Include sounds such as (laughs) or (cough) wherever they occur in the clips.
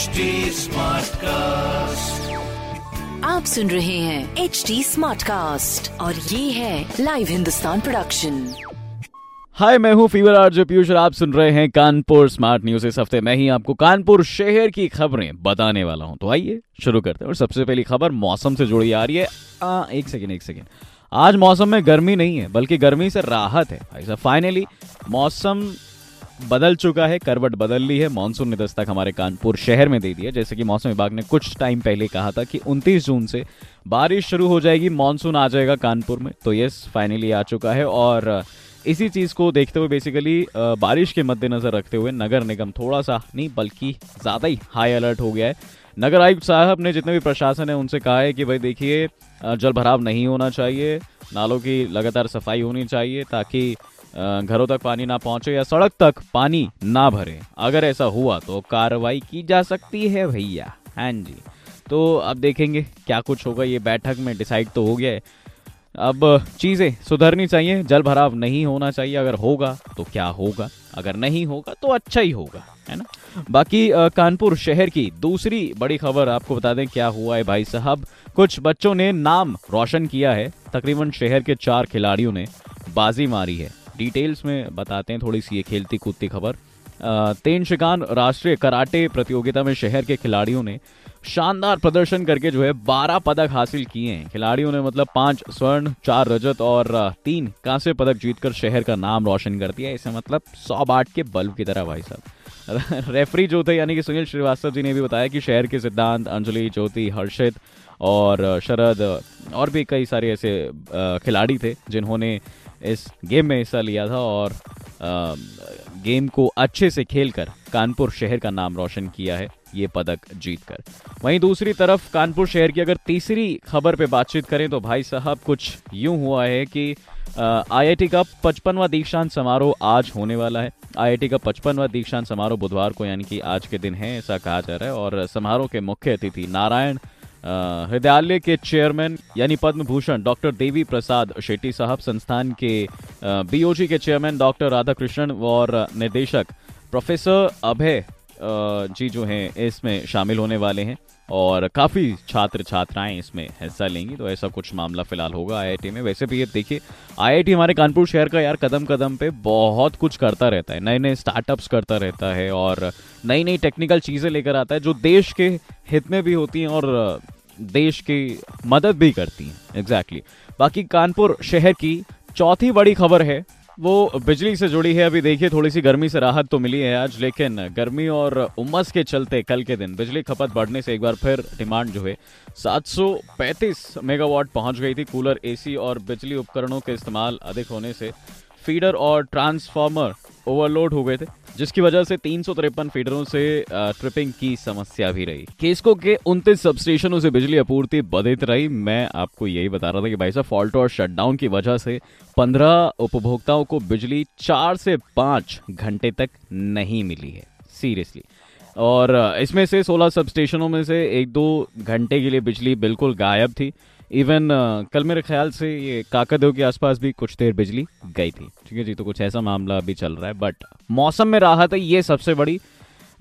HD Smartcast. आप सुन रहे हैं एच डी स्मार्ट कास्ट और ये है लाइव हिंदुस्तान प्रोडक्शन हाय मैं हूँ फीवर आरजे पीयूष और आप सुन रहे हैं कानपुर स्मार्ट न्यूज़ इस हफ़्ते मैं ही आपको कानपुर शहर की खबरें बताने वाला हूँ। तो आइए शुरू करते हैं। और सबसे पहली खबर मौसम से जुड़ी आ रही है। आ, एक सेकेंड एक सेकेंड आज मौसम में गर्मी नहीं है बल्कि गर्मी से राहत है। साहब फाइनली मौसम बदल चुका है, करवट बदल ली है, मानसून ने दस्तक हमारे कानपुर शहर में दे दिया जैसे कि मौसम विभाग ने कुछ टाइम पहले कहा था कि 29 जून से बारिश शुरू हो जाएगी, मानसून आ जाएगा कानपुर में। तो यस फाइनली आ चुका है और इसी चीज़ को देखते हुए बेसिकली बारिश के मद्देनजर रखते हुए नगर निगम थोड़ा सा नहीं, बल्कि ज़्यादा ही हाई अलर्ट हो गया है। नगर आयुक्त साहब ने जितने भी प्रशासन है, उनसे कहा है कि भाई देखिए जल भराव नहीं होना चाहिए, नालों की लगातार सफ़ाई होनी चाहिए ताकि घरों तक पानी ना पहुँचे या सड़क तक पानी ना भरे। अगर ऐसा हुआ तो कार्रवाई की जा सकती है भैया। हाँ जी। तो अब देखेंगे क्या कुछ होगा। ये बैठक में डिसाइड तो हो गया है। अब चीज़ें सुधरनी चाहिए। जल भराव नहीं होना चाहिए। अगर होगा तो क्या होगा? अगर नहीं होगा तो अच्छा ही होगा, है ना? बाकी कानपुर शहर की दूसरी बड़ी खबर आपको बता दें, क्या हुआ है भाई साहब? कुछ बच्चों ने नाम रोशन किया है। तकरीबन शहर के चार खिलाड़ियों ने बाजी मारी है। डिटेल्स में बताते हैं, थोड़ी सी ये खेलती कूदती खबर। तेन शिकान राष्ट्रीय कराटे प्रतियोगिता में शहर के खिलाड़ियों ने शानदार प्रदर्शन करके जो है बारह पदक हासिल किए हैं। खिलाड़ियों ने मतलब पाँच स्वर्ण, चार रजत और तीन कांस्य पदक जीतकर शहर का नाम रोशन कर दिया। इसे मतलब सौ बाट के बल्ब की तरह भाई साहब। (laughs) रेफरी जो थे, यानी कि सुनील श्रीवास्तव जी ने भी बताया कि शहर के सिद्धांत, अंजलि, ज्योति, हर्षित और शरद और भी कई सारे ऐसे खिलाड़ी थे जिन्होंने इस गेम में हिस्सा लिया था और गेम को अच्छे से खेलकर कानपुर शहर का नाम रोशन किया है, ये पदक जीतकर। वहीं दूसरी तरफ़ कानपुर शहर की अगर तीसरी खबर पे बातचीत करें तो भाई साहब, कुछ यूँ हुआ है कि आईआईटी का पचपनवा दीक्षांत समारोह आज होने वाला है। आईआईटी का पचपनवा दीक्षांत समारोह बुधवार को यानी कि आज के दिन है, ऐसा कहा जा रहा है और समारोह के मुख्य अतिथि नारायण हृदयालय के चेयरमैन यानी पद्म भूषण डॉक्टर देवी प्रसाद शेट्टी साहब, संस्थान के बीओजी के चेयरमैन डॉक्टर राधा कृष्णन और निदेशक प्रोफेसर अभय जी जो हैं, इसमें शामिल होने वाले हैं और काफ़ी छात्र छात्राएँ इसमें हिस्सा लेंगी तो ऐसा कुछ मामला फ़िलहाल होगा आईआईटी में। वैसे भी ये देखिए, आईआईटी हमारे कानपुर शहर का यार कदम कदम पे बहुत कुछ करता रहता है। नए नए स्टार्टअप्स करता रहता है और नई नई टेक्निकल चीज़ें लेकर आता है जो देश के हित में भी होती हैं और देश की मदद भी करती हैं। Exactly exactly. बाकी कानपुर शहर की चौथी बड़ी खबर है वो बिजली से जुड़ी है, अभी देखिए थोड़ी सी गर्मी से राहत तो मिली है आज, लेकिन गर्मी और उमस के चलते कल के दिन बिजली खपत बढ़ने से एक बार फिर डिमांड जो है 735 मेगावाट पहुँच गई थी। कूलर, एसी और बिजली उपकरणों के इस्तेमाल अधिक होने से फीडर और ट्रांसफार्मर ओवरलोड हो गए थे। जिसकी वजह से तीन सौ तिरपन फीडरों से ट्रिपिंग की समस्या भी रही। केसको के उनतीस सब स्टेशनों से बिजली आपूर्ति बधित रही। मैं आपको यही बता रहा था कि भाई साहब फॉल्ट और शटडाउन की वजह से पंद्रह उपभोक्ताओं को बिजली चार से पाँच घंटे तक नहीं मिली है सीरियसली और इसमें से 16 सब स्टेशनों में से एक दो घंटे के लिए बिजली बिल्कुल गायब थी। इवन uh, कल मेरे ख्याल से ये काकादेव के आसपास भी कुछ देर बिजली गई थी। ठीक है जी तो कुछ ऐसा मामला अभी चल रहा है बट मौसम में राहत है ये सबसे बड़ी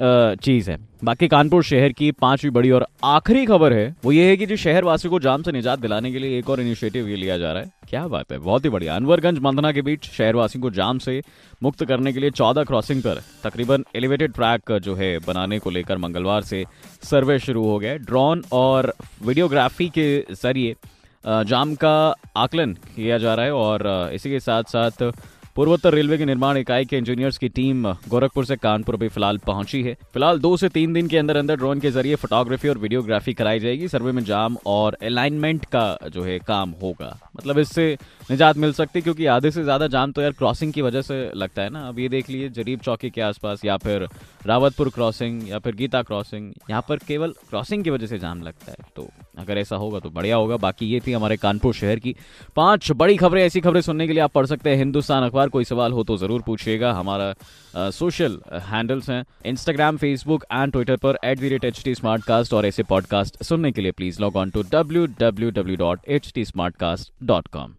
चीज़ है। बाकी कानपुर शहर की पांचवी बड़ी और आखिरी खबर है, वो ये है कि जो शहरवासियों को जाम से निजात दिलाने के लिए एक और इनिशिएटिव ये लिया जा रहा है। क्या बात है, बहुत ही बढ़िया। अनवरगंज मंदना के बीच शहरवासियों को जाम से मुक्त करने के लिए चौदह क्रॉसिंग पर तकरीबन एलिवेटेड ट्रैक जो है बनाने को लेकर मंगलवार से सर्वे शुरू हो गया ड्रोन और वीडियोग्राफी के ज़रिए जाम का आकलन किया जा रहा है और इसी के साथ साथ पूर्वोत्तर रेलवे के निर्माण इकाई के इंजीनियर्स की टीम गोरखपुर से कानपुर भी फ़िलहाल पहुँची है। फ़िलहाल दो से तीन दिन के अंदर अंदर ड्रोन के ज़रिए फोटोग्राफी और वीडियोग्राफी कराई जाएगी। सर्वे में जाम और अलाइनमेंट का जो है काम होगा। मतलब इससे निजात मिल सकती, क्योंकि आधे से ज़्यादा जाम तो यार क्रॉसिंग की वजह से लगता है ना। अब ये देख लीजिए जरीब चौकी के आसपास, या फिर रावतपुर क्रॉसिंग या फिर गीता क्रॉसिंग यहाँ पर केवल क्रॉसिंग की वजह से जाम लगता है। तो अगर ऐसा होगा तो बढ़िया होगा। बाकी ये थी हमारे कानपुर शहर की पाँच बड़ी खबरें। ऐसी खबरें सुनने के लिए आप पढ़ सकते हैं हिंदुस्तान अखबार। कोई सवाल हो तो ज़रूर पूछिएगा। हमारा सोशल हैंडल्स हैं। इंस्टाग्राम फेसबुक एंड ट्विटर पर at the rate H T smart cast और ऐसे पॉडकास्ट सुनने के लिए please log on to W W W dot H T smart cast dot com